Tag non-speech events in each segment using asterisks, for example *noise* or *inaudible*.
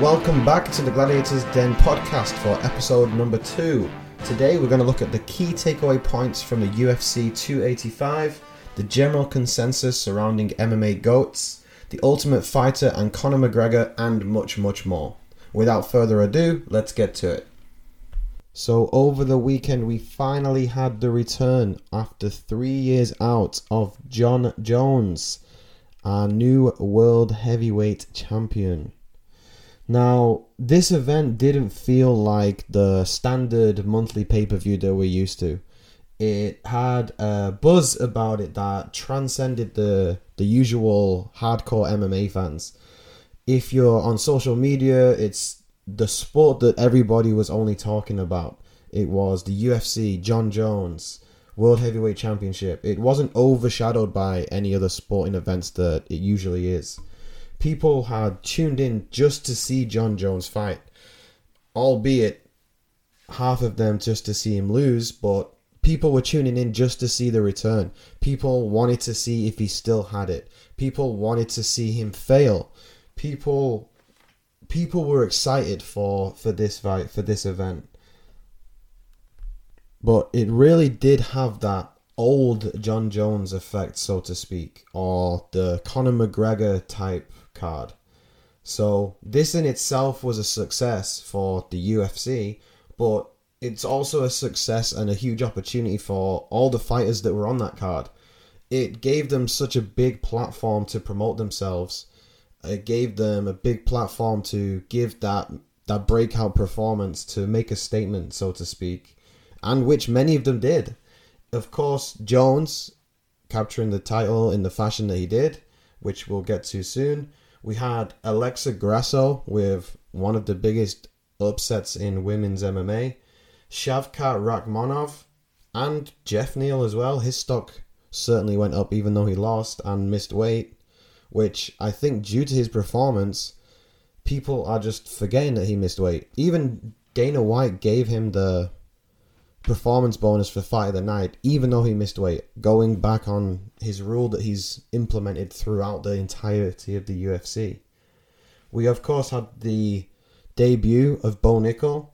Welcome back to the Gladiators Den podcast for episode number two. Today we're going to look at the key takeaway points from the UFC 285, the general consensus surrounding MMA GOATs, the Ultimate Fighter and Conor McGregor, and much, much more. Without further ado, let's get to it. So, over the weekend, we finally had the return after three years out of Jon Jones, our new world heavyweight champion. Now, this event didn't feel like the standard monthly pay per view that we're used to. It had a buzz about it that transcended the, the usual hardcore MMA fans. If you're on social media, it's the sport that everybody was only talking about. It was the UFC, Jon Jones, World Heavyweight Championship. It wasn't overshadowed by any other sporting events that it usually is people had tuned in just to see Jon Jones fight, albeit half of them just to see him lose, but people were tuning in just to see the return. People wanted to see if he still had it. People wanted to see him fail. People people were excited for for this fight, for this event. But it really did have that old Jon Jones effect, so to speak, or the Conor McGregor type card. So this in itself was a success for the UFC, but it's also a success and a huge opportunity for all the fighters that were on that card. It gave them such a big platform to promote themselves. It gave them a big platform to give that that breakout performance to make a statement, so to speak, and which many of them did. Of course, Jones capturing the title in the fashion that he did, which we'll get to soon. We had Alexa Grasso with one of the biggest upsets in women's MMA. Shavkat Rakhmonov and Geoff Neal as well. His stock certainly went up even though he lost and missed weight, which I think due to his performance, people are just forgetting that he missed weight. Even Dana White gave him the performance bonus for fight of the night, even though he missed weight, going back on his rule that he's implemented throughout the entirety of the UFC. We of course had the debut of Bo Nickal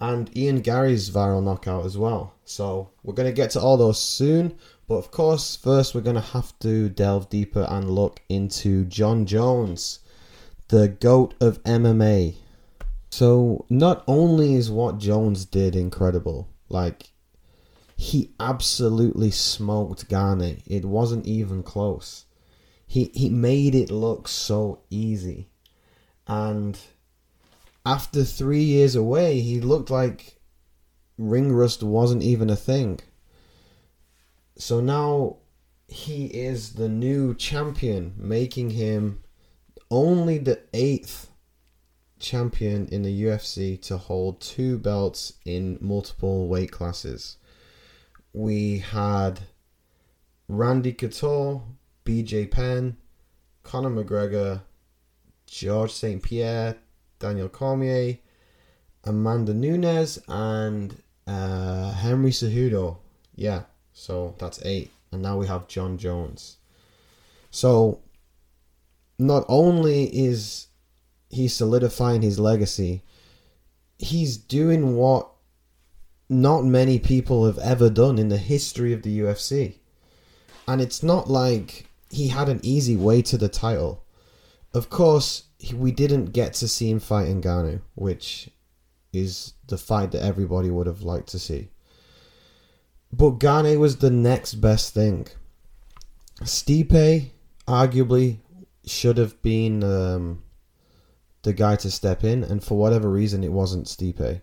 and Ian Garry's viral knockout as well. So we're gonna get to all those soon, but of course first we're gonna have to delve deeper and look into Jon Jones, the GOAT of MMA. So not only is what Jones did incredible, like, he absolutely smoked Gane. It wasn't even close. He he made it look so easy. And after three years away, he looked like ring rust wasn't even a thing. So now he is the new champion, making him only the eighth champion in the UFC to hold two belts in multiple weight classes. We had Randy Couture, BJ Penn, Conor McGregor, George St. Pierre, Daniel Cormier, Amanda Nunes, and uh, Henry Cejudo. Yeah, so that's eight. And now we have Jon Jones. So, not only is he solidifying his legacy. He's doing what not many people have ever done in the history of the UFC. And it's not like he had an easy way to the title. Of course, we didn't get to see him fight Ngannou, which is the fight that everybody would have liked to see. But Gane was the next best thing. Stipe arguably should have been um, the guy to step in, and for whatever reason, it wasn't Stipe.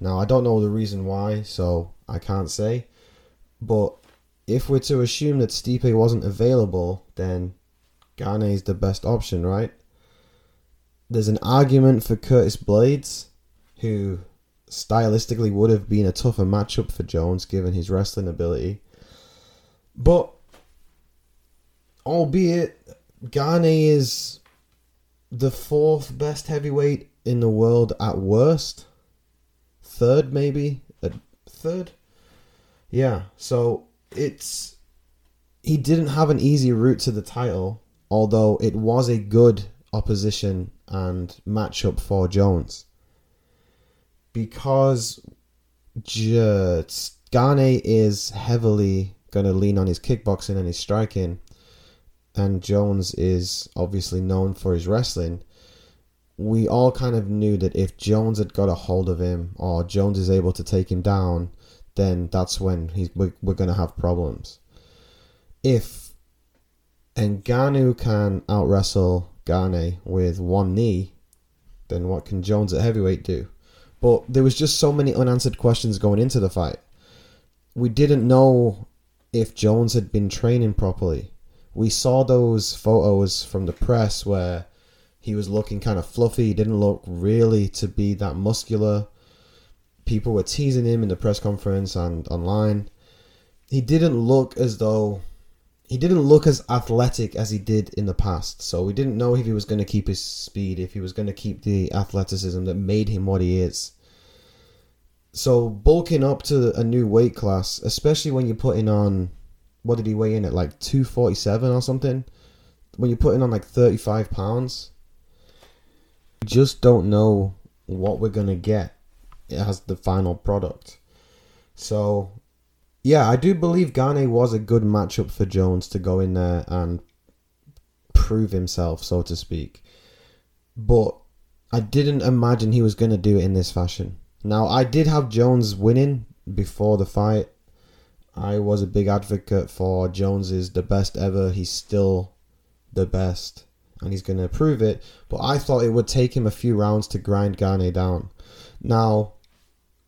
Now, I don't know the reason why, so I can't say. But if we're to assume that Stipe wasn't available, then Gane is the best option, right? There's an argument for Curtis Blaydes, who stylistically would have been a tougher matchup for Jones given his wrestling ability. But, albeit, Gane is the fourth best heavyweight in the world at worst. Third, maybe. Third? Yeah, so it's. he didn't have an easy route to the title, although it was a good opposition and matchup for Jones. Because Gane is heavily going to lean on his kickboxing and his striking, and Jones is obviously known for his wrestling. We all kind of knew that if Jones had got a hold of him or Jones is able to take him down, then that's when he's we're, we're going to have problems. If Ngannou can out wrestle Gane with one knee, then what can Jones at heavyweight do? But there was just so many unanswered questions going into the fight. We didn't know if Jones had been training properly. We saw those photos from the press where he was looking kind of fluffy. He didn't look really to be that muscular. People were teasing him in the press conference and online. He didn't look as though he didn't look as athletic as he did in the past. So we didn't know if he was going to keep his speed, if he was going to keep the athleticism that made him what he is. So bulking up to a new weight class, especially when you're putting on, what did he weigh in at like two forty seven or something? When you're putting on like thirty five pounds, you just don't know what we're gonna get as the final product. So, yeah, I do believe Gane was a good matchup for Jones to go in there and prove himself, so to speak. But I didn't imagine he was going to do it in this fashion. Now, I did have Jones winning before the fight. I was a big advocate for Jones is the best ever. He's still the best and he's going to prove it. But I thought it would take him a few rounds to grind Gane down. Now,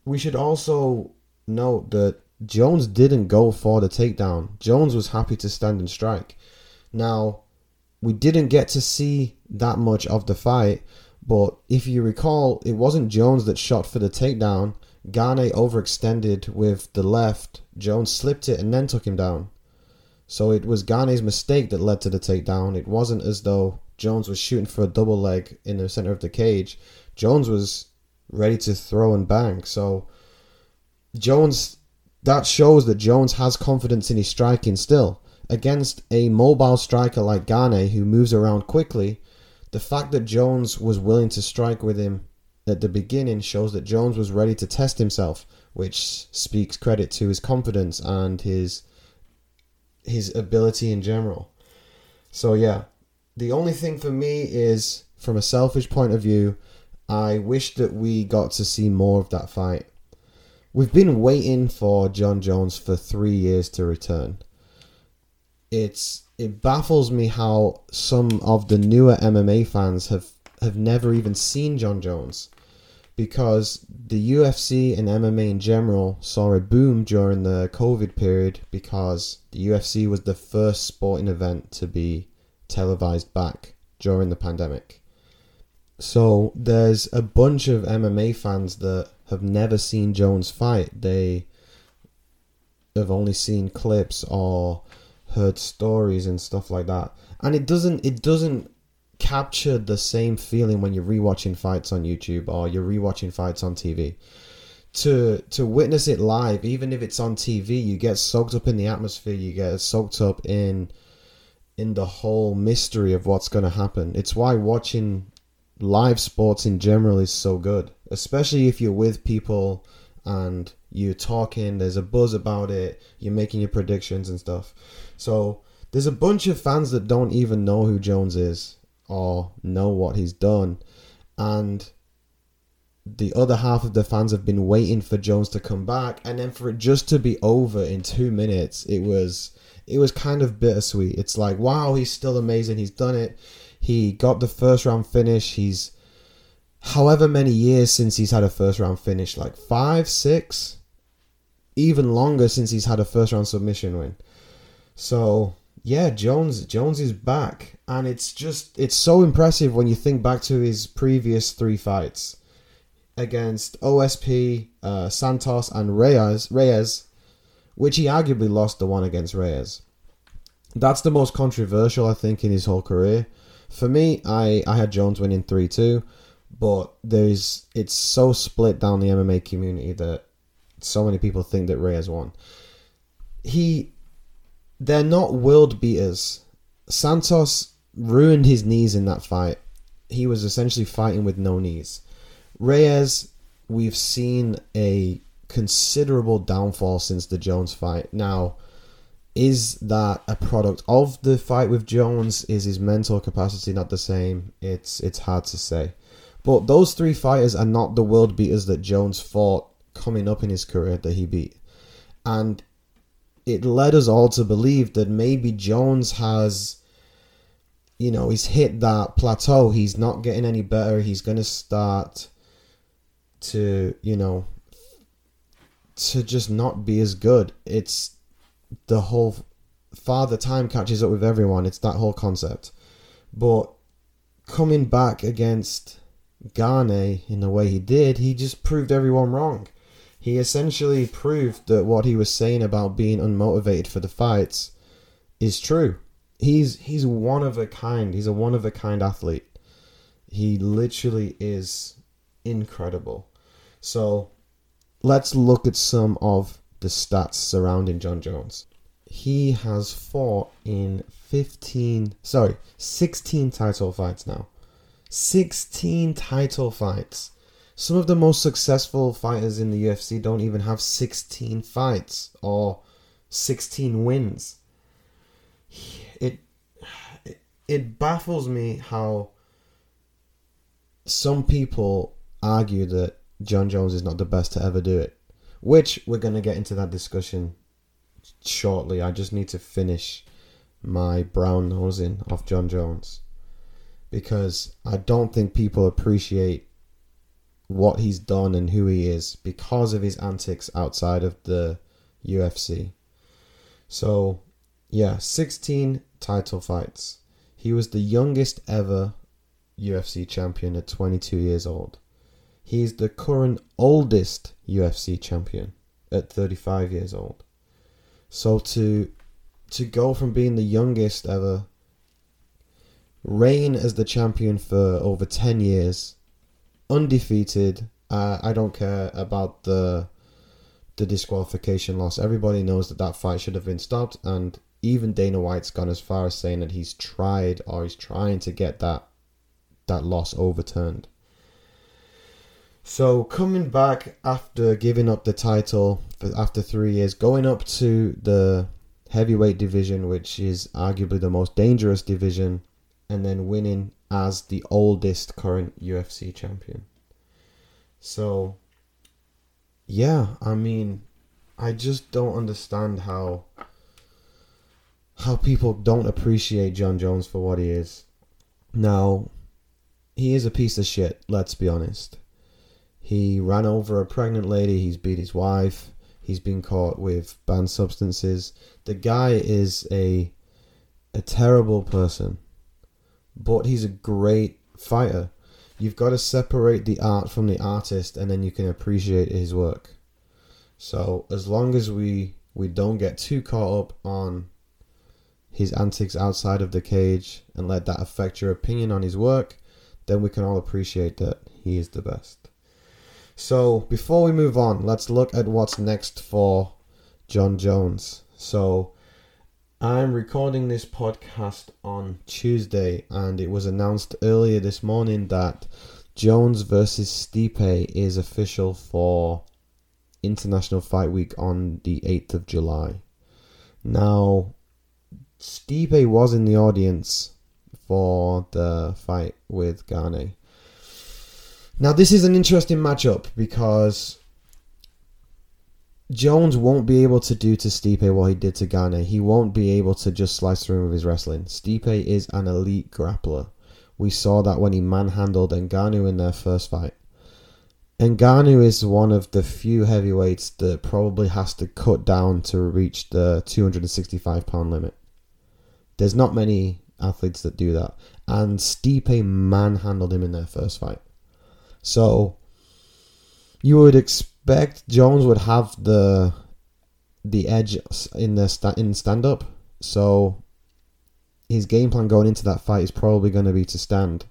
we should also note that Jones didn't go for the takedown. Jones was happy to stand and strike. Now, we didn't get to see that much of the fight, but if you recall, it wasn't Jones that shot for the takedown. Gane overextended with the left. Jones slipped it and then took him down. So it was Gane's mistake that led to the takedown. It wasn't as though Jones was shooting for a double leg in the center of the cage. Jones was ready to throw and bang. So Jones that shows that Jones has confidence in his striking still. Against a mobile striker like Gane who moves around quickly, the fact that Jones was willing to strike with him at the beginning shows that Jones was ready to test himself, which speaks credit to his confidence and his his ability in general. So yeah, the only thing for me is from a selfish point of view, I wish that we got to see more of that fight. We've been waiting for Jon Jones for 3 years to return. It's it baffles me how some of the newer MMA fans have have never even seen Jon Jones because the UFC and MMA in general saw a boom during the COVID period because the UFC was the first sporting event to be televised back during the pandemic. So there's a bunch of MMA fans that have never seen Jones fight. They have only seen clips or heard stories and stuff like that. And it doesn't it doesn't capture the same feeling when you're rewatching fights on YouTube or you're rewatching fights on TV. To to witness it live, even if it's on TV, you get soaked up in the atmosphere, you get soaked up in in the whole mystery of what's going to happen. It's why watching live sports in general is so good, especially if you're with people and you're talking, there's a buzz about it, you're making your predictions and stuff. So there's a bunch of fans that don't even know who Jones is or know what he's done. And the other half of the fans have been waiting for Jones to come back and then for it just to be over in two minutes, it was it was kind of bittersweet. It's like, wow, he's still amazing, he's done it. He got the first round finish, he's however many years since he's had a first round finish, like five, six, even longer since he's had a first round submission win. So yeah, Jones Jones is back, and it's just it's so impressive when you think back to his previous three fights against OSP, uh, Santos, and Reyes. Reyes, which he arguably lost the one against Reyes. That's the most controversial I think in his whole career. For me, I I had Jones winning three two, but there's it's so split down the MMA community that so many people think that Reyes won. He they're not world beaters. Santos ruined his knees in that fight. He was essentially fighting with no knees. Reyes, we've seen a considerable downfall since the Jones fight. Now, is that a product of the fight with Jones? Is his mental capacity not the same? It's it's hard to say. But those three fighters are not the world beaters that Jones fought coming up in his career that he beat. And it led us all to believe that maybe Jones has you know, he's hit that plateau. He's not getting any better. He's going to start to, you know, to just not be as good. It's the whole father time catches up with everyone. It's that whole concept. But coming back against Gane in the way he did, he just proved everyone wrong. He essentially proved that what he was saying about being unmotivated for the fights is true. He's he's one of a kind. He's a one of a kind athlete. He literally is incredible. So let's look at some of the stats surrounding Jon Jones. He has fought in 15, sorry, 16 title fights now. 16 title fights. Some of the most successful fighters in the UFC don't even have 16 fights or 16 wins. It it baffles me how some people argue that Jon Jones is not the best to ever do it, which we're going to get into that discussion shortly. I just need to finish my brown nosing of Jon Jones because I don't think people appreciate what he's done and who he is because of his antics outside of the UFC. So, yeah, 16 title fights. He was the youngest ever UFC champion at 22 years old. He's the current oldest UFC champion at 35 years old. So to to go from being the youngest ever reign as the champion for over 10 years, undefeated. Uh, I don't care about the the disqualification loss. Everybody knows that that fight should have been stopped, and even Dana White's gone as far as saying that he's tried or he's trying to get that that loss overturned. So coming back after giving up the title after three years, going up to the heavyweight division, which is arguably the most dangerous division, and then winning as the oldest current UFC champion. So, yeah, I mean, I just don't understand how how people don't appreciate Jon Jones for what he is. Now, he is a piece of shit, let's be honest. He ran over a pregnant lady, he's beat his wife, he's been caught with banned substances. The guy is a a terrible person but he's a great fighter. You've got to separate the art from the artist, and then you can appreciate his work. So as long as we we don't get too caught up on his antics outside of the cage and let that affect your opinion on his work, then we can all appreciate that he is the best. So before we move on, let's look at what's next for Jon Jones. So I'm recording this podcast on Tuesday, and it was announced earlier this morning that Jones versus Stipe is official for International Fight Week on the 8th of July. Now, Stipe was in the audience for the fight with Gane. Now, this is an interesting matchup because Jones won't be able to do to Stipe what he did to Gane. He won't be able to just slice through him with his wrestling. Stipe is an elite grappler. We saw that when he manhandled Ngannou in their first fight. Ngannou is one of the few heavyweights that probably has to cut down to reach the 265 pound limit. There's not many athletes that do that. And Stipe manhandled him in their first fight. So you would expect Jones would have the the edge in the in stand up. So his game plan going into that fight is probably going to be to stand.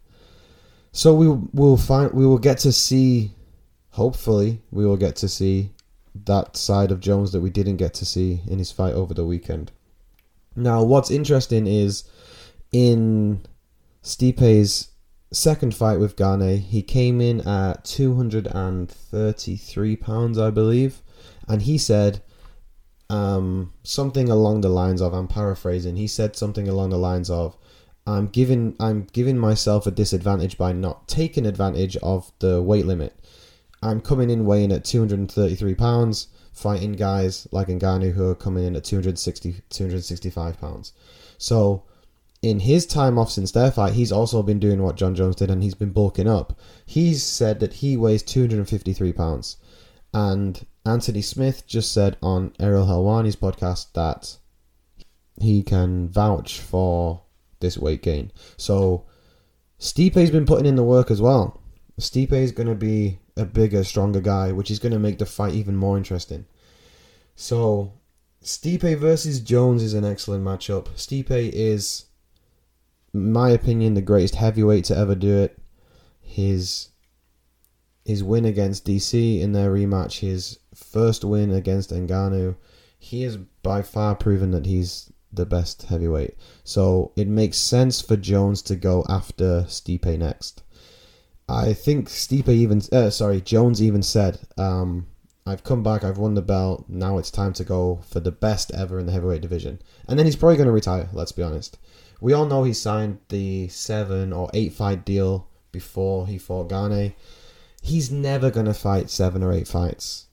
So we will find we will get to see hopefully we will get to see that side of Jones that we didn't get to see in his fight over the weekend. Now, what's interesting is in Stipe's second fight with Gane, he came in at 233 pounds, I believe, and he said um, something along the lines of I'm paraphrasing. He said something along the lines of I'm giving I'm giving myself a disadvantage by not taking advantage of the weight limit. I'm coming in weighing at 233 pounds, fighting guys like Ngannou who are coming in at 260 265 pounds. So in his time off since their fight, he's also been doing what Jon Jones did and he's been bulking up. He's said that he weighs 253 pounds. And Anthony Smith just said on Ariel Helwani's podcast that he can vouch for this weight gain. So Stipe's been putting in the work as well. Stipe is going to be a bigger, stronger guy, which is going to make the fight even more interesting. So Stipe versus Jones is an excellent matchup. Stipe is my opinion, the greatest heavyweight to ever do it. His his win against DC in their rematch, his first win against Ngannou, he has by far proven that he's the best heavyweight. So it makes sense for Jones to go after Stipe next. I think Stipe even, uh, sorry, Jones even said, um, I've come back, I've won the belt, now it's time to go for the best ever in the heavyweight division. And then he's probably going to retire, let's be honest. We all know he signed the seven or eight fight deal before he fought Gane. He's never going to fight seven or eight fights.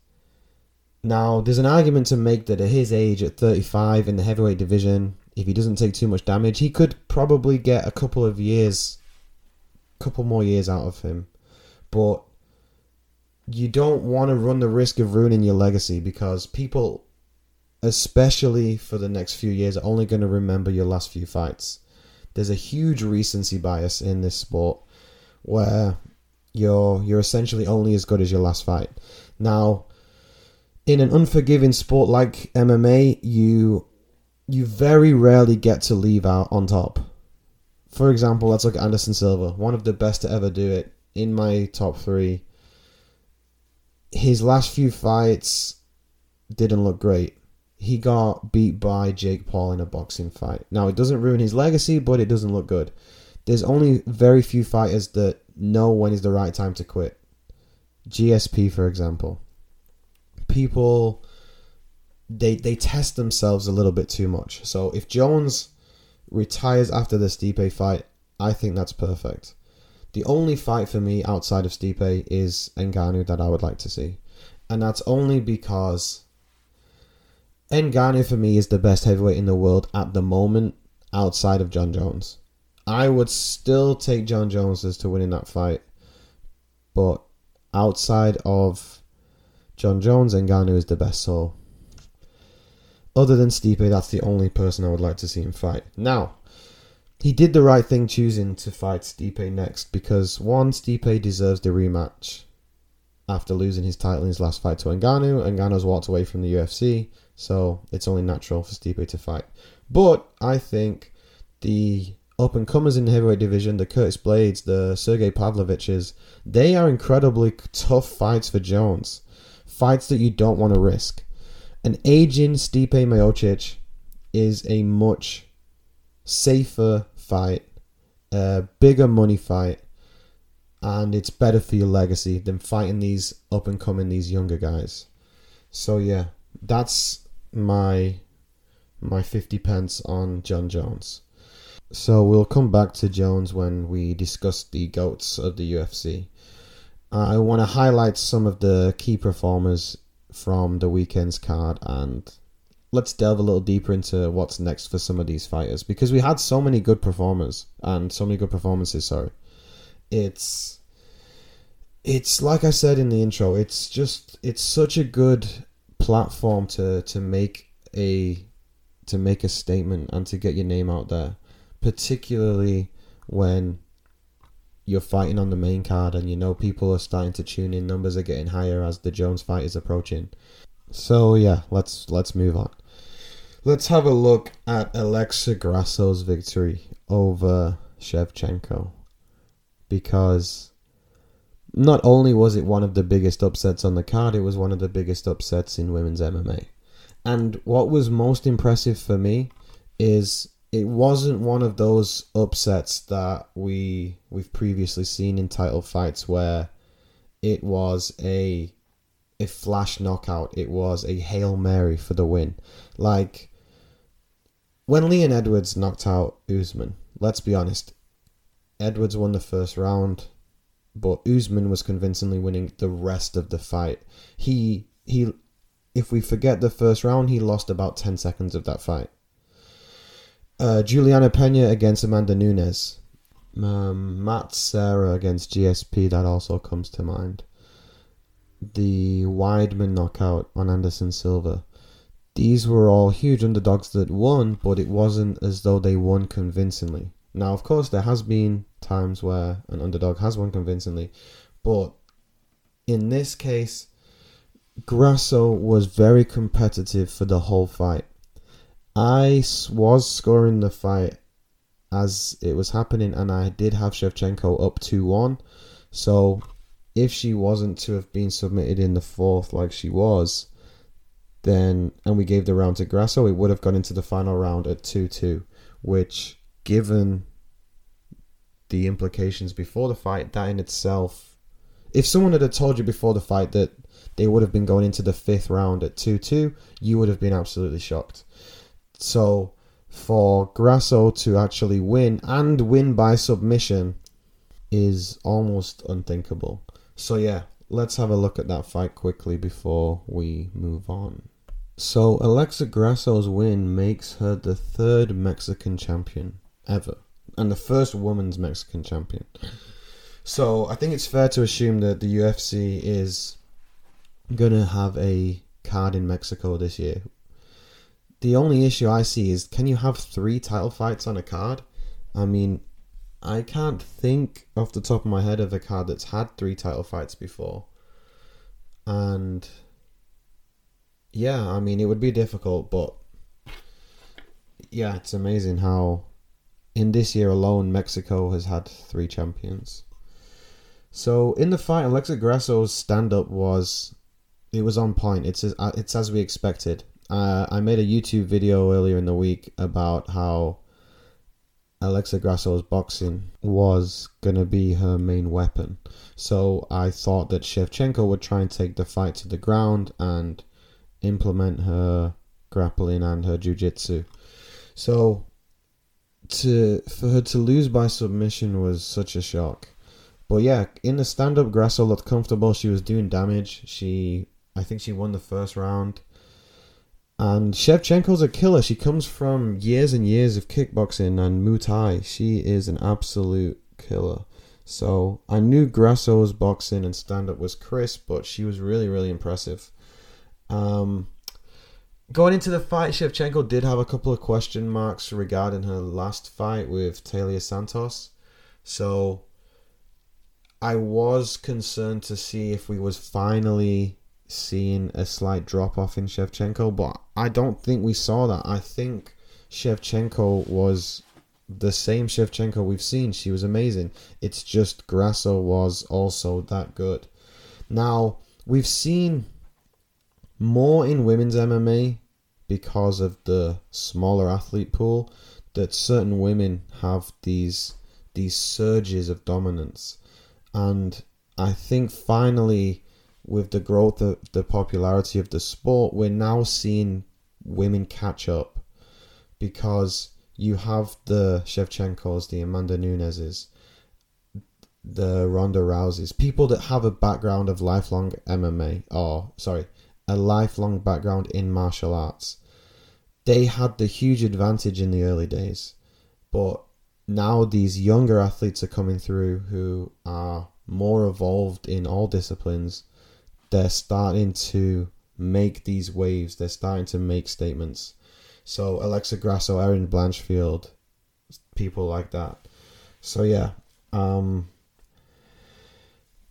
Now, there's an argument to make that at his age, at 35 in the heavyweight division, if he doesn't take too much damage, he could probably get a couple of years, couple more years out of him. But you don't want to run the risk of ruining your legacy because people especially for the next few years, are only going to remember your last few fights. There's a huge recency bias in this sport where you're you're essentially only as good as your last fight. Now, in an unforgiving sport like MMA, you you very rarely get to leave out on top. For example, let's look at Anderson Silva, one of the best to ever do it in my top 3. His last few fights didn't look great he got beat by Jake Paul in a boxing fight. Now, it doesn't ruin his legacy, but it doesn't look good. There's only very few fighters that know when is the right time to quit. GSP, for example. People they they test themselves a little bit too much. So if Jones retires after the Stipe fight, I think that's perfect. The only fight for me outside of Stipe is Ngannou that I would like to see. And that's only because Ngannou for me is the best heavyweight in the world at the moment, outside of Jon Jones. I would still take Jon Jones as to winning that fight, but outside of Jon Jones, Ngannou is the best. So, other than Stipe, that's the only person I would like to see him fight. Now, he did the right thing choosing to fight Stipe next because one, Stipe deserves the rematch after losing his title in his last fight to Ngannou. Ngannou's walked away from the UFC. So it's only natural for Stipe to fight. But I think the up and comers in the heavyweight division, the Curtis Blaydes, the Sergey Pavloviches, they are incredibly tough fights for Jones. Fights that you don't want to risk. An aging Stipe Miocic is a much safer fight, a bigger money fight, and it's better for your legacy than fighting these up and coming, these younger guys. So yeah, that's my my 50 pence on Jon Jones. So we'll come back to Jones when we discuss the GOATs of the UFC. Uh, I want to highlight some of the key performers from the weekend's card and let's delve a little deeper into what's next for some of these fighters because we had so many good performers and so many good performances, sorry. It's it's like I said in the intro, it's just it's such a good platform to to make a to make a statement and to get your name out there, particularly when you're fighting on the main card and you know people are starting to tune in, numbers are getting higher as the Jones fight is approaching. So yeah, let's let's move on. Let's have a look at Alexa Grasso's victory over Shevchenko because not only was it one of the biggest upsets on the card, it was one of the biggest upsets in women's MMA. And what was most impressive for me is it wasn't one of those upsets that we we've previously seen in title fights where it was a a flash knockout. It was a hail mary for the win. Like when Leon Edwards knocked out Usman. Let's be honest, Edwards won the first round, but Usman was convincingly winning the rest of the fight. He he, if we forget the first round, he lost about ten seconds of that fight. Uh, Julianna Peña against Amanda Nunes. Um, Matt Serra against GSP, that also comes to mind. The Weidman knockout on Anderson Silva. These were all huge underdogs that won, but it wasn't as though they won convincingly. Now, of course, there has been times where an underdog has won convincingly, but in this case, Grasso was very competitive for the whole fight. I was scoring the fight as it was happening, and I did have Shevchenko up 2 1. So if she wasn't to have been submitted in the fourth like she was, then and we gave the round to Grasso, it would have gone into the final round at 2 2, which, given the implications before the fight, that in itself, if someone had told you before the fight that they would have been going into the fifth round at 2 2, you would have been absolutely shocked. So for Grasso to actually win and win by submission is almost unthinkable. So yeah, let's have a look at that fight quickly before we move on. So Alexa Grasso's win makes her the third Mexican champion ever and the first woman's Mexican champion. So I think it's fair to assume that the UFC is gonna have a card in Mexico this year, the only issue I see is can you have three title fights on a card? I mean, I can't think off the top of my head of a card that's had three title fights before. And yeah, I mean, it would be difficult, but yeah, it's amazing how in this year alone, Mexico has had three champions. So in the fight, Alexa Grasso's stand up was it was on point. It's as, it's as we expected. Uh, I made a YouTube video earlier in the week about how Alexa Grasso's boxing was gonna be her main weapon. So I thought that Shevchenko would try and take the fight to the ground and implement her grappling and her jiu-jitsu. So to for her to lose by submission was such a shock. But yeah, in the stand-up, Grasso looked comfortable. She was doing damage. She, I think, she won the first round. And Shevchenko's a killer. She comes from years and years of kickboxing and Muay Thai. She is an absolute killer. So I knew Grasso's boxing and stand up was crisp, but she was really, really impressive. Um, going into the fight, Shevchenko did have a couple of question marks regarding her last fight with Taila Santos. So I was concerned to see if we was finally seeing a slight drop off in Shevchenko, but I don't think we saw that. I think Shevchenko was the same Shevchenko we've seen. She was amazing. It's just Grasso was also that good. Now, we've seen more in women's MMA because of the smaller athlete pool that certain women have these these surges of dominance. And I think finally with the growth of the popularity of the sport, we're now seeing women catch up because you have the Shevchenkos, the Amanda Nunes's, the Ronda Rouseys, people that have a background of lifelong MMA, or sorry, a lifelong background in martial arts. They had the huge advantage in the early days, but now these younger athletes are coming through who are more evolved in all disciplines they're starting to make these waves. They're starting to make statements. So Alexa Grasso, Erin Blanchfield, people like that. So yeah, um,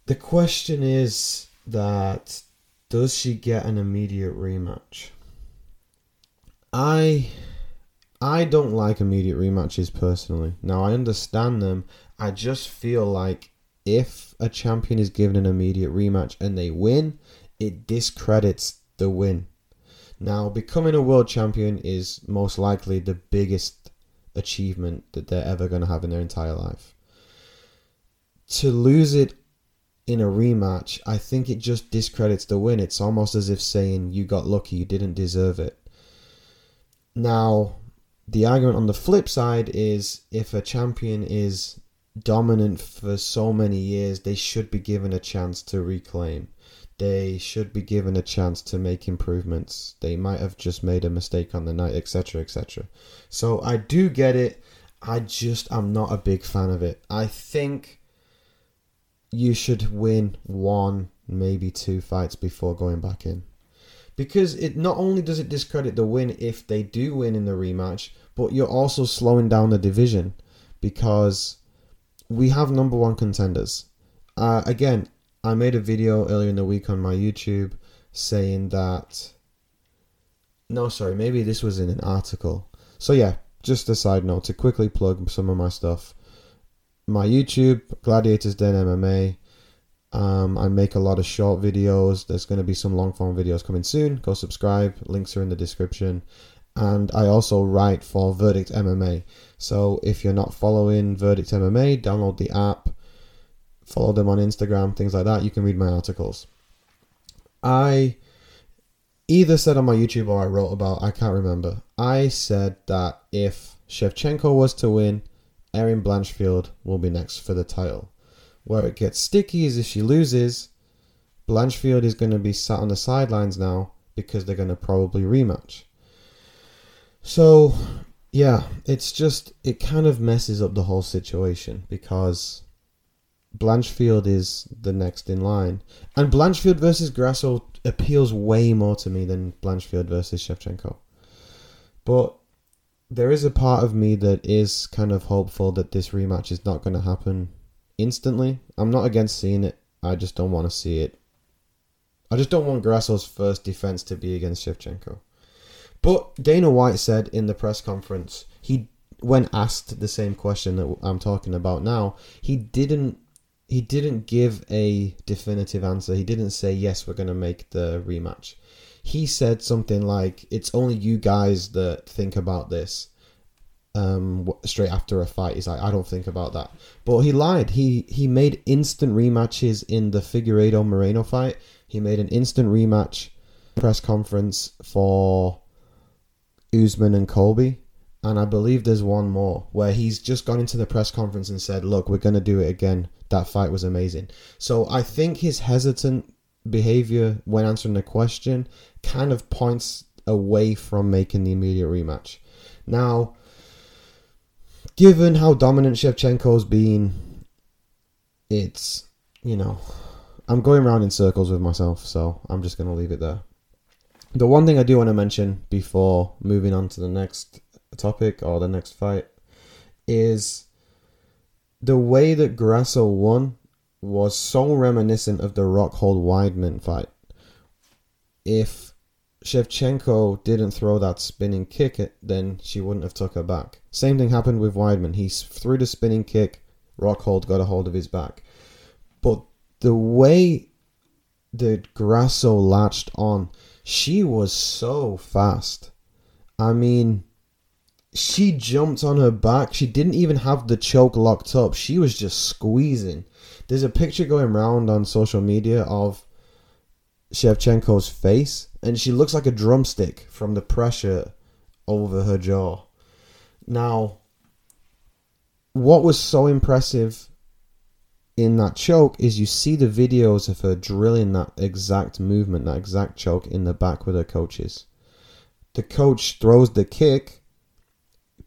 the question is that does she get an immediate rematch? I I don't like immediate rematches personally. Now I understand them. I just feel like if a champion is given an immediate rematch and they win, it discredits the win. Now, becoming a world champion is most likely the biggest achievement that they're ever going to have in their entire life. To lose it in a rematch, I think it just discredits the win. It's almost as if saying you got lucky, you didn't deserve it. Now, the argument on the flip side is if a champion is dominant for so many years, they should be given a chance to reclaim. They should be given a chance to make improvements. They might have just made a mistake on the night, etc., etc. So I do get it. I just am not a big fan of it. I think you should win one, maybe two fights before going back in. Because it not only does it discredit the win if they do win in the rematch, but you're also slowing down the division because we have number one contenders. Uh, again, I made a video earlier in the week on my YouTube saying that. No, sorry, maybe this was in an article. So, yeah, just a side note to quickly plug some of my stuff. My YouTube, Gladiators Den MMA. Um, I make a lot of short videos. There's going to be some long form videos coming soon. Go subscribe. Links are in the description. And I also write for Verdict MMA. So if you're not following Verdict MMA, download the app follow them on Instagram, things like that. You can read my articles. I either said on my YouTube or I wrote about, I can't remember. I said that if Shevchenko was to win, Erin Blanchfield will be next for the title. Where it gets sticky is if she loses, Blanchfield is going to be sat on the sidelines now because they're going to probably rematch. So, yeah, it's just, it kind of messes up the whole situation because Blanchfield is the next in line. And Blanchfield versus Grasso appeals way more to me than Blanchfield versus Shevchenko. But there is a part of me that is kind of hopeful that this rematch is not going to happen instantly. I'm not against seeing it. I just don't want to see it. I just don't want Grasso's first defense to be against Shevchenko. But Dana White said in the press conference, he when asked the same question that I'm talking about now, he didn't he didn't give a definitive answer. He didn't say yes, we're going to make the rematch. He said something like, "It's only you guys that think about this." Um, straight after a fight, he's like, "I don't think about that." But he lied. He he made instant rematches in the Figueiredo Moreno fight. He made an instant rematch press conference for Usman and Colby, and I believe there's one more where he's just gone into the press conference and said, "Look, we're going to do it again." that fight was amazing. So I think his hesitant behavior when answering the question kind of points away from making the immediate rematch. Now, given how dominant Shevchenko's been, it's, you know, I'm going around in circles with myself, so I'm just going to leave it there. The one thing I do want to mention before moving on to the next topic or the next fight is the way that Grasso won was so reminiscent of the Rockhold Weidman fight. If Shevchenko didn't throw that spinning kick, then she wouldn't have took her back. Same thing happened with Weidman. He threw the spinning kick, Rockhold got a hold of his back. But the way that Grasso latched on, she was so fast. I mean, she jumped on her back. She didn't even have the choke locked up. She was just squeezing. There's a picture going around on social media of Shevchenko's face, and she looks like a drumstick from the pressure over her jaw. Now, what was so impressive in that choke is you see the videos of her drilling that exact movement, that exact choke in the back with her coaches. The coach throws the kick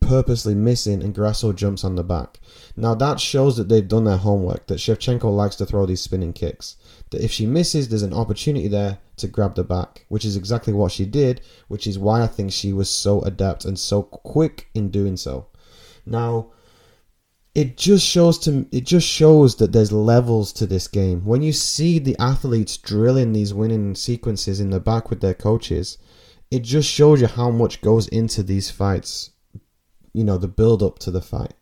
purposely missing and Grasso jumps on the back. Now that shows that they've done their homework, that Shevchenko likes to throw these spinning kicks. That if she misses, there's an opportunity there to grab the back, which is exactly what she did, which is why I think she was so adept and so quick in doing so. Now, it just shows to it just shows that there's levels to this game. When you see the athletes drilling these winning sequences in the back with their coaches, it just shows you how much goes into these fights you know, the build up to the fight.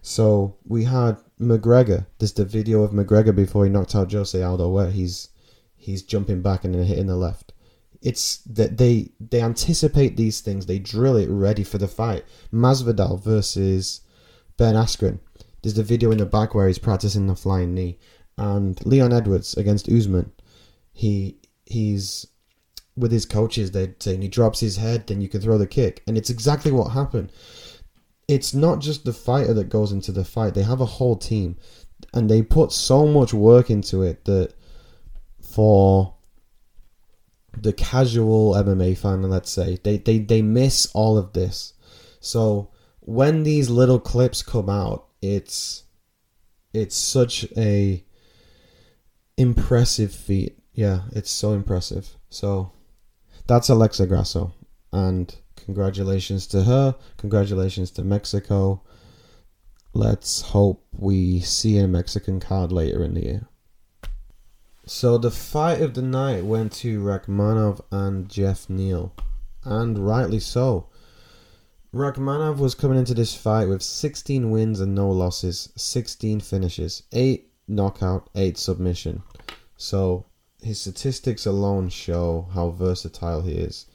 So we had McGregor. There's the video of McGregor before he knocked out Jose Aldo where he's he's jumping back and then hitting the left. It's that they they anticipate these things. They drill it ready for the fight. Masvidal versus Ben Askren. There's the video in the back where he's practicing the flying knee, and Leon Edwards against Usman. He he's with his coaches. They're saying he drops his head, then you can throw the kick, and it's exactly what happened. It's not just the fighter that goes into the fight. They have a whole team, and they put so much work into it that for the casual MMA fan, let's say, they, they, they miss all of this. So when these little clips come out, it's it's such a impressive feat. Yeah, it's so impressive. So that's Alexa Grasso, and congratulations to her. Congratulations to Mexico. Let's hope we see a Mexican card later in the year. So the fight of the night went to Rakhmonov and Geoff Neal, and rightly so. Rakhmonov was coming into this fight with 16 wins and no losses, 16 finishes, 8 knockout, 8 submission. So his statistics alone show how versatile he is.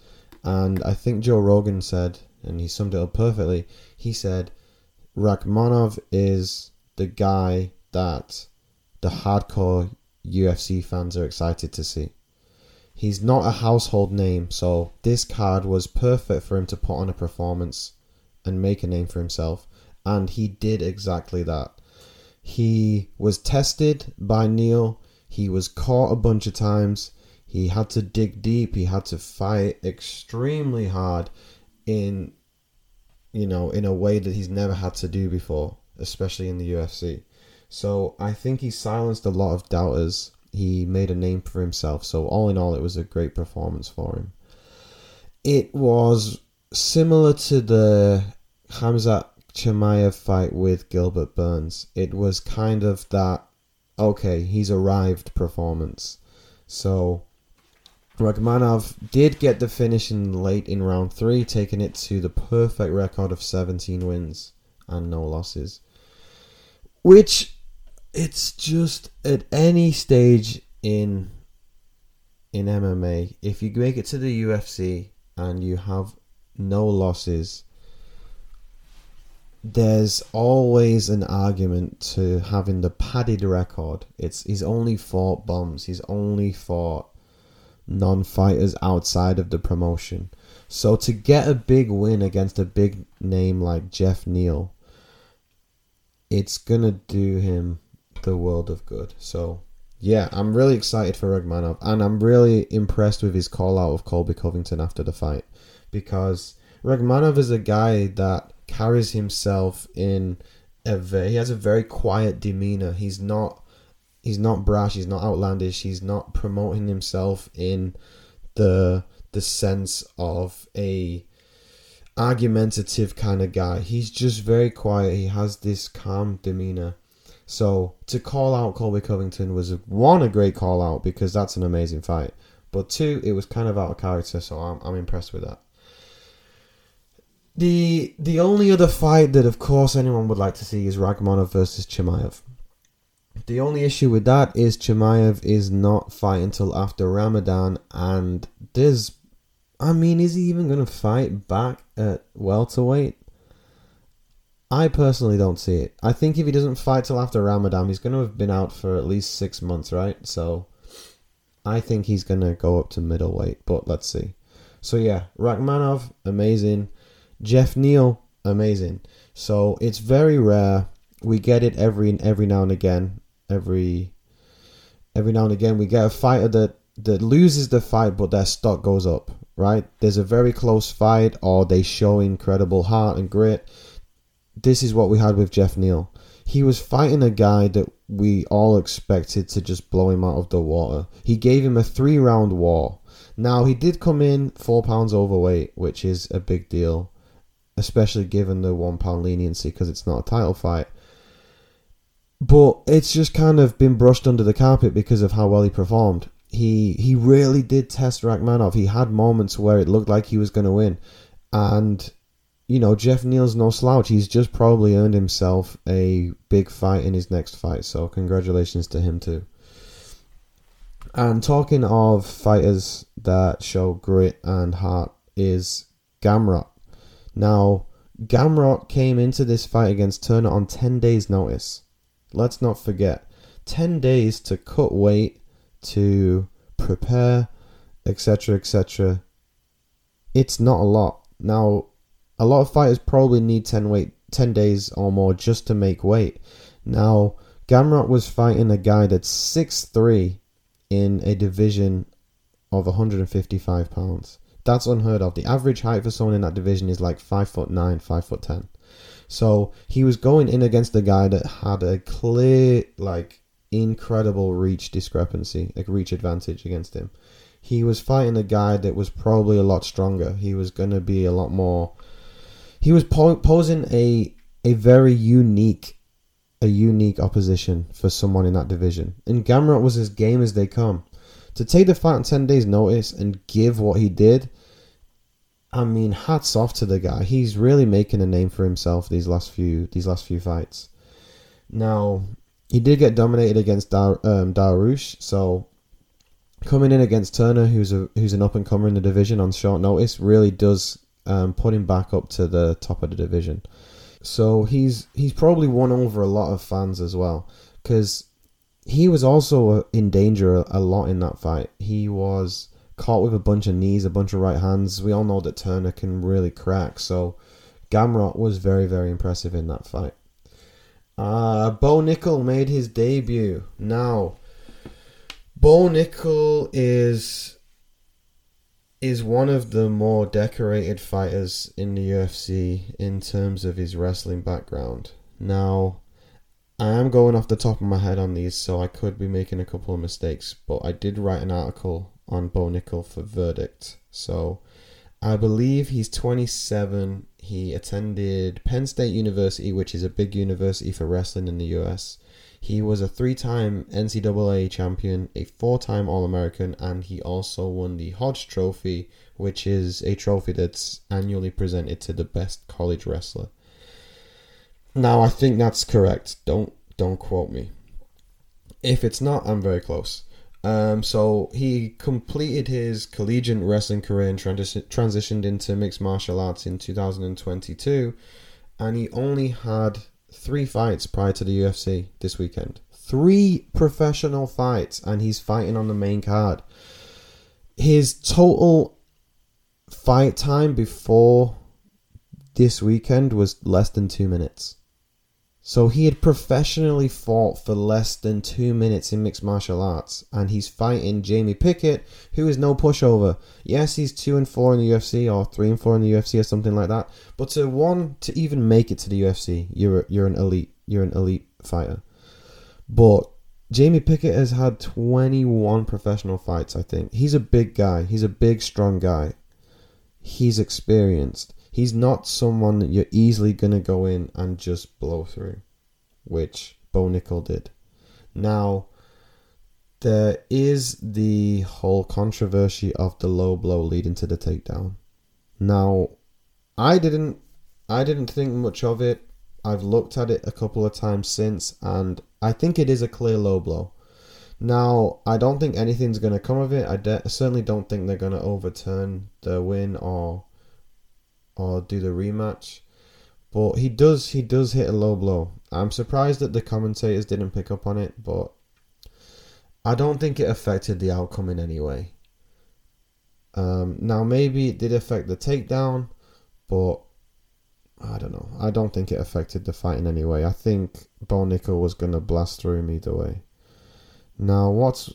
And I think Joe Rogan said, and he summed it up perfectly, he said, Rakhmonov is the guy that the hardcore UFC fans are excited to see. He's not a household name, so this card was perfect for him to put on a performance and make a name for himself. And he did exactly that. He was tested by Neal, He was caught a bunch of times. He had to dig deep. He had to fight extremely hard in, you know, in a way that he's never had to do before, especially in the UFC. So I think he silenced a lot of doubters. He made a name for himself. So all in all, it was a great performance for him. It was similar to the Khamzat Chimaev fight with Gilbert Burns. It was kind of that, okay, he's arrived performance. So Rakhmonov did get the finish in late in round three, taking it to the perfect record of 17 wins and no losses. Which it's just at any stage in in MMA, if you make it to the UFC and you have no losses, there's always an argument to having the padded record. It's he's only fought bombs. He's only fought non-fighters outside of the promotion. So to get a big win against a big name like Geoff Neal, it's gonna do him the world of good. So yeah, I'm really excited for Rakhmonov, and I'm really impressed with his call out of Colby Covington after the fight because Rakhmonov is a guy that carries himself in a very, he has a very quiet demeanor. He's not he's not brash. He's not outlandish. He's not promoting himself in the the sense of a argumentative kind of guy. He's just very quiet. He has this calm demeanor so to call out Colby Covington was one a great call out because that's an amazing fight, but two it was kind of out of character. So I'm I'm impressed with that. The the only other fight that of course anyone would like to see is Rakhmonov versus Chimaev. The only issue with that is Chimaev is not fighting until after Ramadan, and there's, I mean, is he even gonna fight back at welterweight? I personally don't see it. I think if he doesn't fight till after Ramadan, he's going to have been out for at least six months, right? So I think he's going to go up to middleweight, but let's see. So yeah, Rakhmonov, amazing. Geoff Neal, amazing. So it's very rare. We get it every every now and again. Every every now and again, we get a fighter that that loses the fight, but their stock goes up. Right? There's a very close fight, or they show incredible heart and grit this is what we had with Geoff Neal. He was fighting a guy that we all expected to just blow him out of the water. He gave him a three round war. Now, he did come in four pounds overweight, which is a big deal, especially given the one pound leniency because it's not a title fight. But it's just kind of been brushed under the carpet because of how well he performed. He he really did test Rakhmonov. He had moments where it looked like he was going to win, and you know, Geoff Neal's no slouch. He's just probably earned himself a big fight in his next fight. So congratulations to him too. And talking of fighters that show grit and heart is Gamrot. Now, Gamrot came into this fight against Turner on 10 days' notice. Let's not forget 10 days to cut weight, to prepare, etc. etc. It's not a lot. Now, a lot of fighters probably need 10 weight 10 days or more just to make weight. Now, Gamrot was fighting a guy that's six three in a division of 155 pounds. That's unheard of. The average height for someone in that division is like 5 foot 9, 5 foot 10. So he was going in against a guy that had a clear, like, incredible reach discrepancy, like reach advantage against him. He was fighting a guy that was probably a lot stronger. He was going to be a lot more. He was po- posing a a very unique a unique opposition for someone in that division. And Gamrot was as game as they come. To take the fight on 10 days' notice and give what he did, I mean, hats off to the guy. He's really making a name for himself these last few these last few fights. Now, he did get dominated against Dar, um, Dariush, so coming in against Turner, who's a who's an up and comer in the division on short notice, really does um, put him back up to the top of the division. So he's he's probably won over a lot of fans as well because he was also in danger a lot in that fight. He was caught with a bunch of knees, a bunch of right hands. We all know that Turner can really crack, so Gamrot was very very impressive in that fight. Uh, Bo Nickal made his debut. Now, Bo Nickal is is one of the more decorated fighters in the UFC in terms of his wrestling background. Now, I am going off the top of my head on these, so I could be making a couple of mistakes, but I did write an article on Bo Nickal for Verdict. So, I believe he's 27. He attended Penn State University, which is a big university for wrestling in the US. He was a three time NCAA champion, a four time All American, and he also won the Hodge Trophy, which is a trophy that's annually presented to the best college wrestler. Now I think that's correct. Don't don't quote me. If it's not, I'm very close. Um, so he completed his collegiate wrestling career and transi- transitioned into mixed martial arts in 2022, and he only had three fights prior to the UFC this weekend. Three professional fights, and he's fighting on the main card. His total fight time before this weekend was less than two minutes. So he had professionally fought for less than two minutes in mixed martial arts, and he's fighting Jamie Pickett, who is no pushover. Yes, he's two and four in the UFC, or three and four in the UFC, or something like that. But to one to even make it to the UFC, you're you're an elite, you're an elite fighter. But Jamie Pickett has had 21 professional fights. I think he's a big guy. He's a big, strong guy. He's experienced he's not someone that you're easily going to go in and just blow through, which Bo Nickal did. Now, there is the whole controversy of the low blow leading to the takedown. Now, I didn't I didn't think much of it. I've looked at it a couple of times since and I think it is a clear low blow. Now, I don't think anything's going to come of it. I de- certainly don't think they're going to overturn the win or or do the rematch. But he does he does hit a low blow. I'm surprised that the commentators didn't pick up on it, but I don't think it affected the outcome in any way. Um, now maybe it did affect the takedown, but I don't know. I don't think it affected the fight in any way. I think Bo Nickal was gonna blast through him either way. Now what's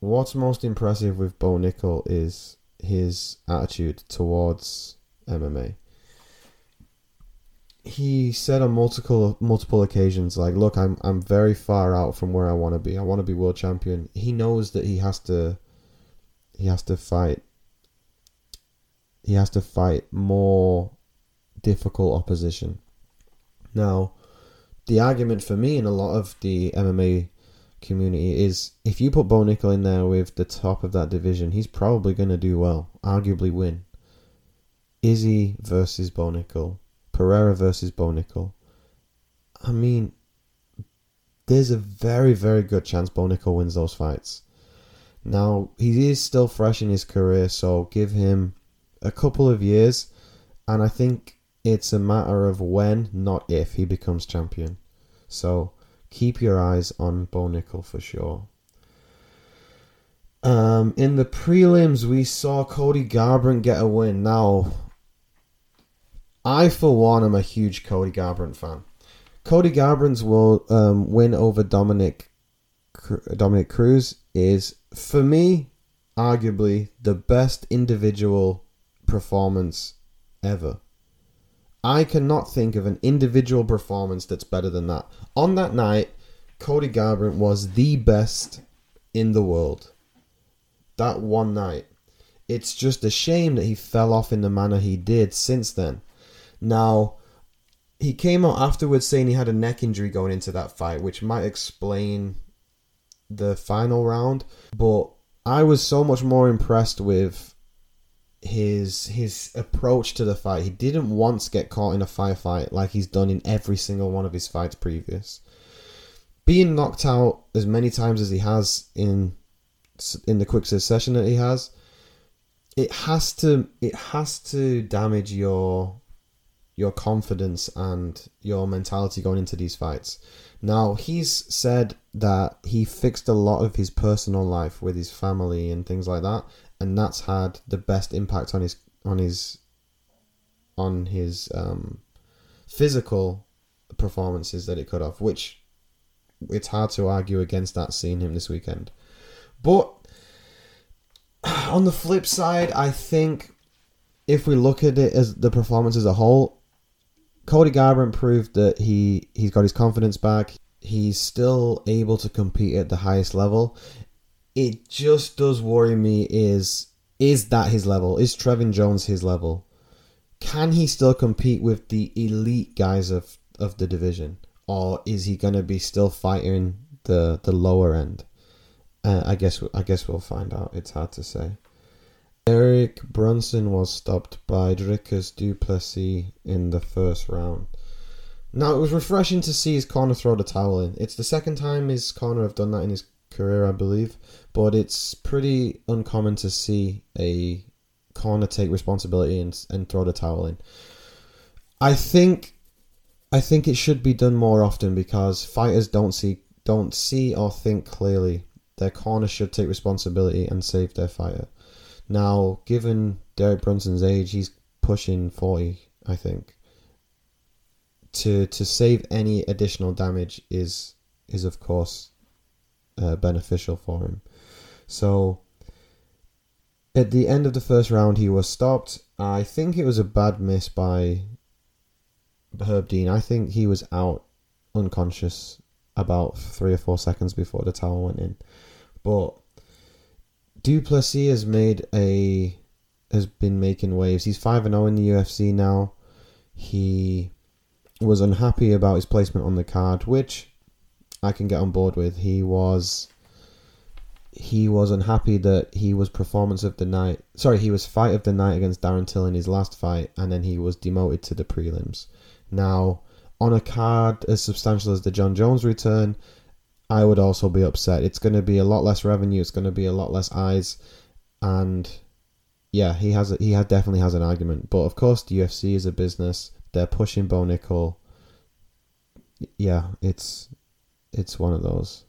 what's most impressive with Bo Nickal is his attitude towards MMA. He said on multiple multiple occasions, like, "Look, I'm I'm very far out from where I want to be. I want to be world champion." He knows that he has to. He has to fight. He has to fight more difficult opposition. Now, the argument for me and a lot of the MMA community is if you put Bo Nickal in there with the top of that division, he's probably going to do well, arguably win. Izzy versus Bo Nickal, Pereira versus Bo Nickal. I mean, there's a very, very good chance Bo Nickal wins those fights. Now, he is still fresh in his career, so give him a couple of years, and I think it's a matter of when, not if, he becomes champion. So keep your eyes on Bo Nickal for sure. Um, in the prelims, we saw Cody Garbrandt get a win. Now, I for one am a huge Cody Garbrandt fan. Cody Garbrandt's um, win over Dominic Dominick Cruz is for me arguably the best individual performance ever. I cannot think of an individual performance that's better than that. On that night, Cody Garbrandt was the best in the world. That one night. It's just a shame that he fell off in the manner he did since then. Now, he came out afterwards saying he had a neck injury going into that fight, which might explain the final round. But I was so much more impressed with his his approach to the fight. He didn't once get caught in a firefight like he's done in every single one of his fights previous. Being knocked out as many times as he has in in the quick succession that he has, it has to it has to damage your your confidence and your mentality going into these fights. Now, he's said that he fixed a lot of his personal life with his family and things like that, and that's had the best impact on his on his on his um, physical performances that it could have, which it's hard to argue against that seeing him this weekend. But *sighs* on the flip side, I think if we look at it as the performance as a whole, Cody Garbrandt proved that he he's got his confidence back. He's still able to compete at the highest level. It just does worry me is is that his level? Is Trevin Jones his level? Can he still compete with the elite guys of, of the division? Or is he gonna be still fighting the the lower end? Uh, I guess I guess we'll find out. It's hard to say. Derek Brunson was stopped by Dricus Du Plessis in the first round. Now, it was refreshing to see his corner throw the towel in. It's the second time his corner have done that in his career, I believe, but it's pretty uncommon to see a corner take responsibility and, and throw the towel in. I think I think it should be done more often because fighters don't see don't see or think clearly. Their corner should take responsibility and save their fighter. Now, given Derek Brunson's age, he's pushing 40, I think. To to save any additional damage is is of course uh, beneficial for him. So at the end of the first round, he was stopped. I think it was a bad miss by Herb Dean. I think he was out unconscious about three or four seconds before the towel went in. But Du Plessis has made a has been making waves. He's five and zero oh in the UFC now. He was unhappy about his placement on the card, which I can get on board with. He was he was unhappy that he was performance of the night. Sorry, he was fight of the night against Darren Till in his last fight, and then he was demoted to the prelims. Now, on a card as substantial as the Jon Jones return, I would also be upset. It's going to be a lot less revenue. It's going to be a lot less eyes, and yeah, he has a, he had definitely has an argument. But of course, the UFC is a business. They're pushing Bo Nickal. Yeah, it's it's one of those.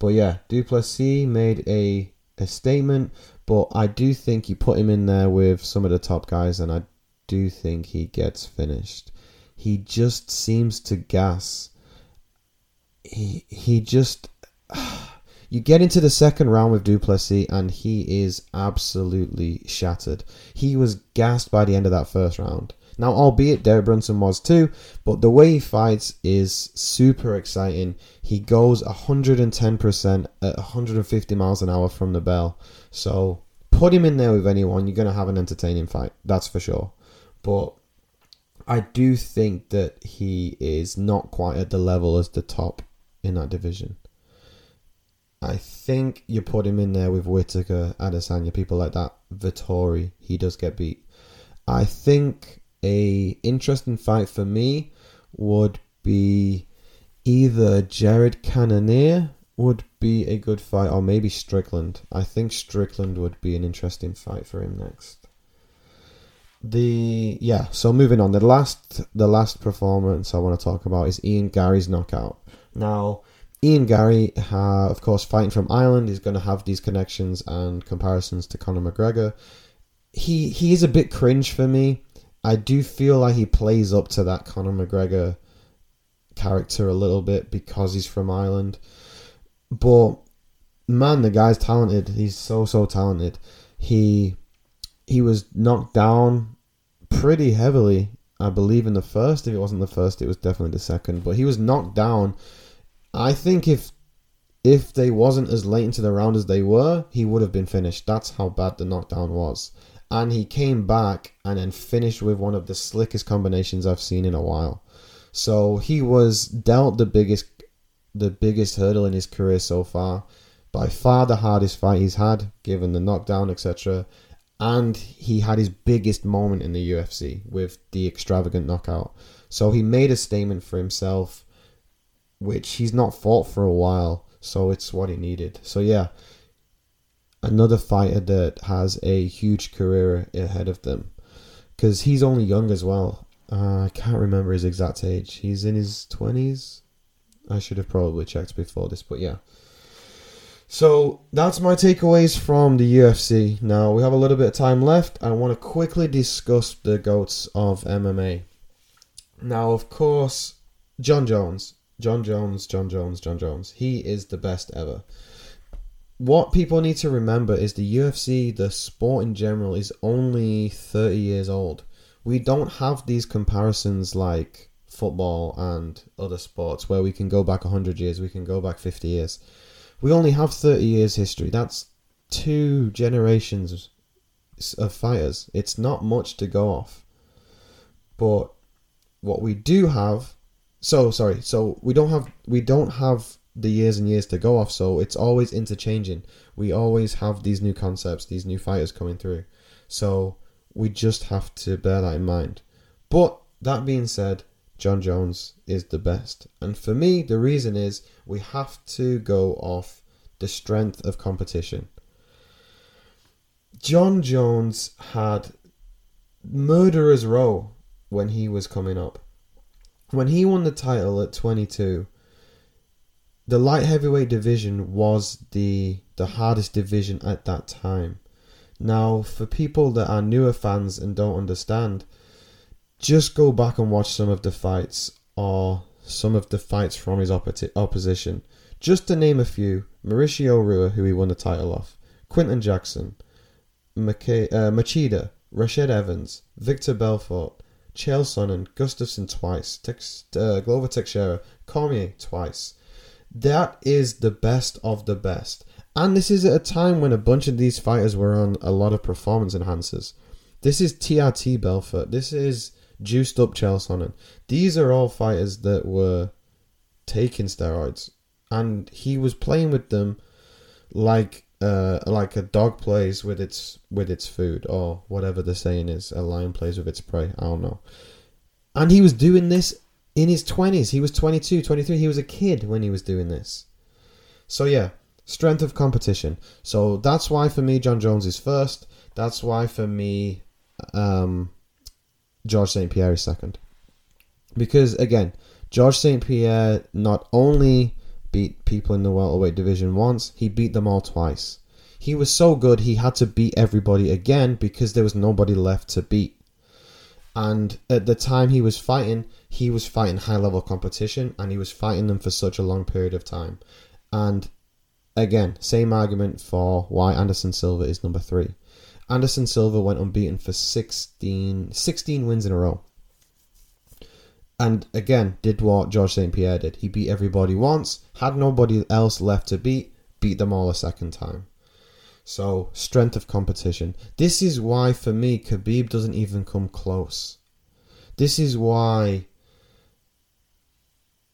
But yeah, Du Plessis made a a statement, but I do think you put him in there with some of the top guys, and I do think he gets finished. He just seems to gas he he just *sighs* you get into the second round with Du Plessis and he is absolutely shattered. He was gassed by the end of that first round. Now, albeit Derek Brunson was too, but the way he fights is super exciting. He goes 110% at 150 miles an hour from the bell. So put him in there with anyone, you're going to have an entertaining fight. That's for sure. But I do think that he is not quite at the level as the top in that division. I think you put him in there with Whitaker, Adesanya, people like that. Vettori, he does get beat. I think a interesting fight for me would be either Jared Cannonier would be a good fight, or maybe Strickland. I think Strickland would be an interesting fight for him next. The yeah, so moving on. The last the last performance I want to talk about is Ian Garry's knockout. Now, Ian Garry, uh, of course, fighting from Ireland, is going to have these connections and comparisons to Conor McGregor. He he is a bit cringe for me. I do feel like he plays up to that Conor McGregor character a little bit because he's from Ireland. But man, the guy's talented. He's so so talented. He he was knocked down pretty heavily, I believe, in the first. If it wasn't the first, it was definitely the second. But he was knocked down. I think if if they wasn't as late into the round as they were, he would have been finished. That's how bad the knockdown was. And he came back and then finished with one of the slickest combinations I've seen in a while. So he was dealt the biggest the biggest hurdle in his career so far. By far the hardest fight he's had, given the knockdown, etc. And he had his biggest moment in the UFC with the extravagant knockout. So he made a statement for himself, which he's not fought for a while. So it's what he needed. So yeah, another fighter that has a huge career ahead of them. Because he's only young as well. Uh, I can't remember his exact age. He's in his 20s. I should have probably checked before this, but yeah. So that's my takeaways from the UFC. Now we have a little bit of time left. I want to quickly discuss the goats of MMA. Now, of course, Jon Jones. Jon Jones, Jon Jones, Jon Jones. He is the best ever. What people need to remember is the UFC, the sport in general, is only 30 years old. We don't have these comparisons like football and other sports where we can go back 100 years, we can go back 50 years. We only have 30 years history. That's two generations of fighters. It's not much to go off. But what we do have so sorry, so we don't have we don't have the years and years to go off, so it's always interchanging. We always have these new concepts, these new fighters coming through. So we just have to bear that in mind. But that being said, Jon Jones is the best. And for me, the reason is we have to go off the strength of competition. Jon Jones had murderer's row when he was coming up. When he won the title at 22, the light heavyweight division was the the hardest division at that time. Now, for people that are newer fans and don't understand, just go back and watch some of the fights or some of the fights from his oppo- opposition. Just to name a few Mauricio Rua, who he won the title off, Quinton Jackson, McKay, uh, Machida, Rashad Evans, Victor Belfort, Chael Sonnen, Gustafsson twice, Tex, uh, Glover Teixeira, Cormier twice. That is the best of the best. And this is at a time when a bunch of these fighters were on a lot of performance enhancers. This is TRT Belfort. This is juiced up Chael Sonnen. These are all fighters that were taking steroids, and he was playing with them like uh, like a dog plays with its with its food or whatever the saying is. A lion plays with its prey. I don't know. And he was doing this in his 20s. He was 22, 23. He was a kid when he was doing this. So yeah, strength of competition. So that's why for me Jon Jones is first. That's why for me um, George St. Pierre is second. Because again, George St. Pierre not only beat people in the welterweight division once, he beat them all twice. He was so good he had to beat everybody again because there was nobody left to beat. And at the time he was fighting, he was fighting high level competition and he was fighting them for such a long period of time. And again, same argument for why Anderson Silva is number three. Anderson Silva went unbeaten for 16, 16 wins in a row. And again, did what George St. Pierre did. He beat everybody once, had nobody else left to beat, beat them all a second time. So, strength of competition. This is why, for me, Khabib doesn't even come close. This is why.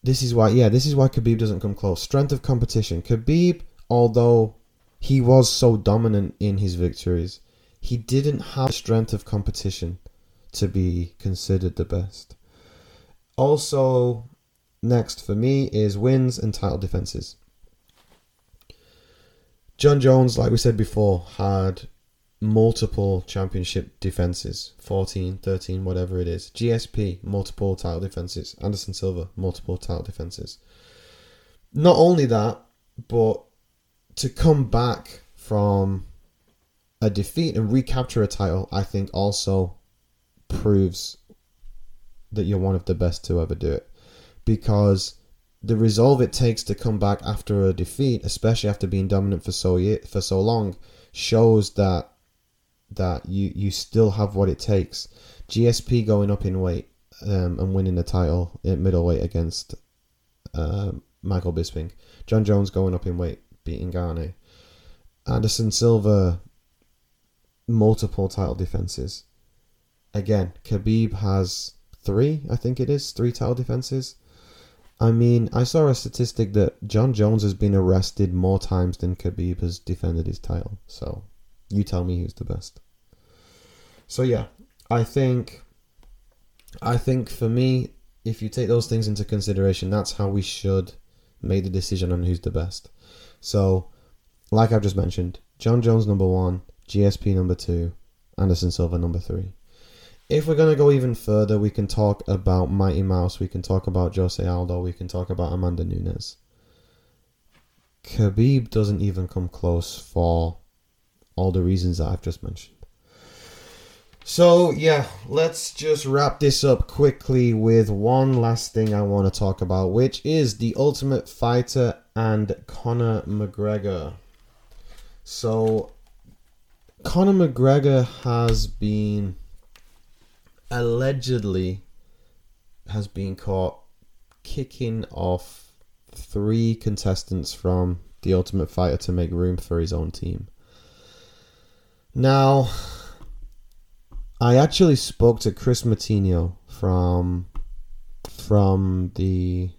This is why, yeah, this is why Khabib doesn't come close. Strength of competition. Khabib, although he was so dominant in his victories, he didn't have strength of competition to be considered the best. Also, next for me is wins and title defenses. Jon Jones, like we said before, had multiple championship defenses 14, 13, whatever it is. GSP, multiple title defenses. Anderson Silva, multiple title defenses. Not only that, but to come back from a defeat and recapture a title, I think also proves that you're one of the best to ever do it. Because the resolve it takes to come back after a defeat, especially after being dominant for so for so long, shows that that you you still have what it takes. GSP going up in weight um, and winning the title at middleweight against uh, Michael Bisping. Jon Jones going up in weight, beating Gane. Anderson Silva, multiple title defenses. Again, Khabib has three, I think it is, three title defenses. I mean, I saw a statistic that Jon Jones has been arrested more times than Khabib has defended his title. So, you tell me who's the best. So yeah, I think, I think for me, if you take those things into consideration, that's how we should make the decision on who's the best. So, like I've just mentioned, Jon Jones number one, GSP number two, Anderson Silva number three. If we're gonna go even further, we can talk about Mighty Mouse, we can talk about Jose Aldo, we can talk about Amanda Nunes. Khabib doesn't even come close for all the reasons that I've just mentioned. So, yeah, let's just wrap this up quickly with one last thing I want to talk about, which is The Ultimate Fighter and Conor McGregor. So, Conor McGregor has been allegedly has been caught kicking off three contestants from The Ultimate Fighter to make room for his own team. Now, I actually spoke to Chris Moutinho from from the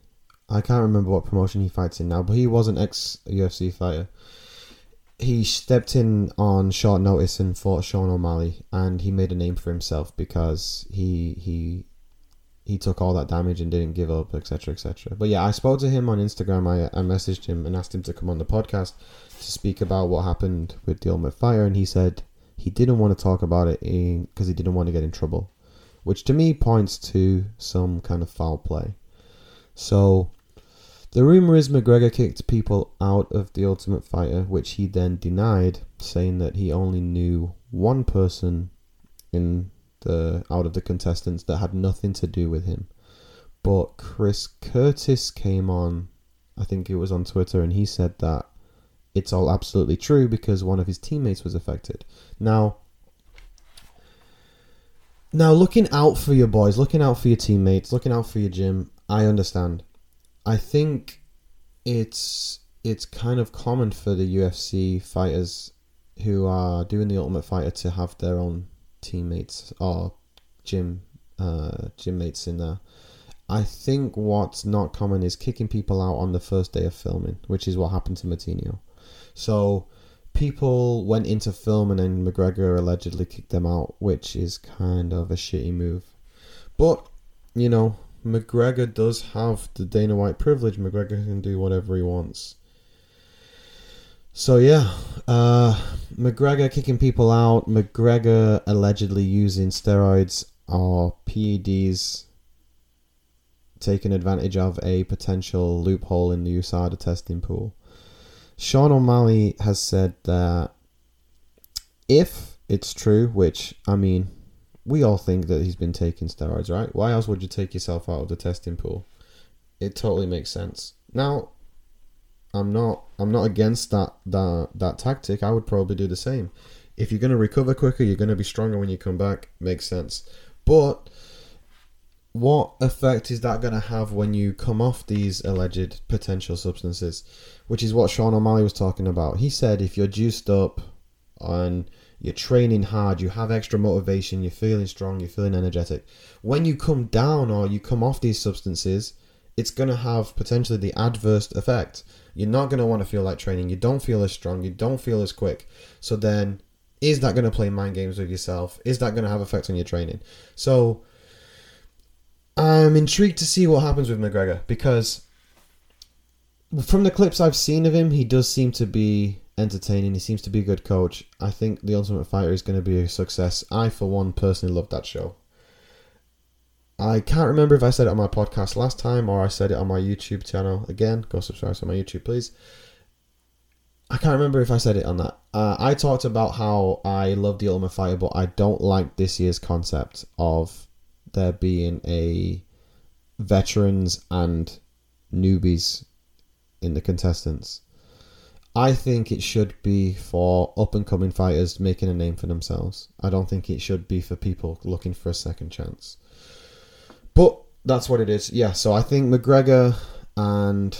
I can't remember what promotion he fights in now, but he was an ex UFC fighter. He stepped in on short notice and fought Sean O'Malley, and he made a name for himself because he he he took all that damage and didn't give up, etc., etc. But yeah, I spoke to him on Instagram. I I messaged him and asked him to come on the podcast to speak about what happened with the Ultimate Fire, and he said he didn't want to talk about it because he didn't want to get in trouble, which to me points to some kind of foul play. So, the rumor is McGregor kicked people out of the Ultimate Fighter, which he then denied, saying that he only knew one person in the out of the contestants that had nothing to do with him. But Chris Curtis came on, I think it was on Twitter, and he said that it's all absolutely true because one of his teammates was affected. Now, now looking out for your boys, looking out for your teammates, looking out for your gym, I understand. I think it's it's kind of common for the UFC fighters who are doing the Ultimate Fighter to have their own teammates or gym uh, gym mates in there. I think what's not common is kicking people out on the first day of filming, which is what happened to Moutinho. So people went into film and then McGregor allegedly kicked them out, which is kind of a shitty move. But, you know, McGregor does have the Dana White privilege. McGregor can do whatever he wants. So yeah, uh, McGregor kicking people out. McGregor allegedly using steroids or PEDs, taking advantage of a potential loophole in the USADA testing pool. Sean O'Malley has said that if it's true, which I mean, we all think that he's been taking steroids, right? Why else would you take yourself out of the testing pool? It totally makes sense. Now, I'm not I'm not against that that that tactic. I would probably do the same. If you're going to recover quicker, you're going to be stronger when you come back. Makes sense. But what effect is that going to have when you come off these alleged potential substances? Which is what Sean O'Malley was talking about. He said if you're juiced up and you're training hard, you have extra motivation, you're feeling strong, you're feeling energetic. When you come down or you come off these substances, it's going to have potentially the adverse effect. You're not going to want to feel like training. You don't feel as strong. You don't feel as quick. So then, is that going to play mind games with yourself? Is that going to have effect on your training? So I'm intrigued to see what happens with McGregor because from the clips I've seen of him, he does seem to be entertaining. He seems to be a good coach. I think The Ultimate Fighter is going to be a success. I, for one, personally love that show. I can't remember if I said it on my podcast last time or I said it on my YouTube channel. Again, go subscribe to my YouTube, please. I can't remember if I said it on that. Uh, I talked about how I love the Ultimate Fighter, but I don't like this year's concept of there being a veterans and newbies in the contestants. I think it should be for up and coming fighters making a name for themselves. I don't think it should be for people looking for a second chance. But that's what it is. Yeah, so I think McGregor and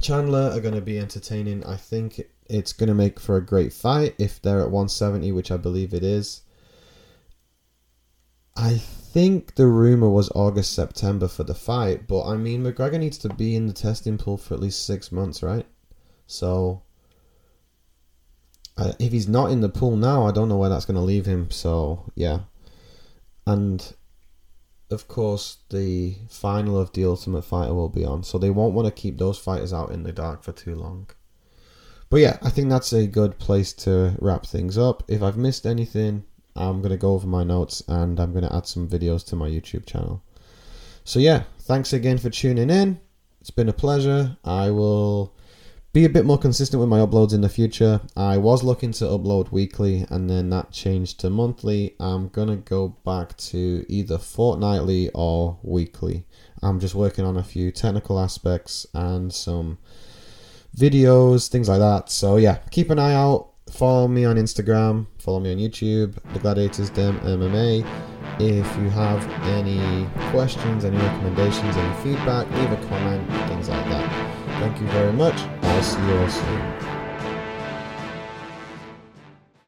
Chandler are going to be entertaining. I think it's going to make for a great fight if they're at 170, which I believe it is. I think the rumor was August, September for the fight, but I mean, McGregor needs to be in the testing pool for at least six months, right? So, uh, if he's not in the pool now, I don't know where that's going to leave him. So, yeah. And of course, the final of the Ultimate Fighter will be on, so they won't want to keep those fighters out in the dark for too long. But yeah, I think that's a good place to wrap things up. If I've missed anything, I'm going to go over my notes and I'm going to add some videos to my YouTube channel. So yeah, thanks again for tuning in. It's been a pleasure. I will be a bit more consistent with my uploads in the future. I was looking to upload weekly and then that changed to monthly. I'm gonna go back to either fortnightly or weekly. I'm just working on a few technical aspects and some videos, things like that. So yeah, keep an eye out. Follow me on Instagram, follow me on YouTube, The Gladiators Den MMA. If you have any questions, any recommendations, any feedback, leave a comment, things like that. Thank you very much. I'll see you all soon.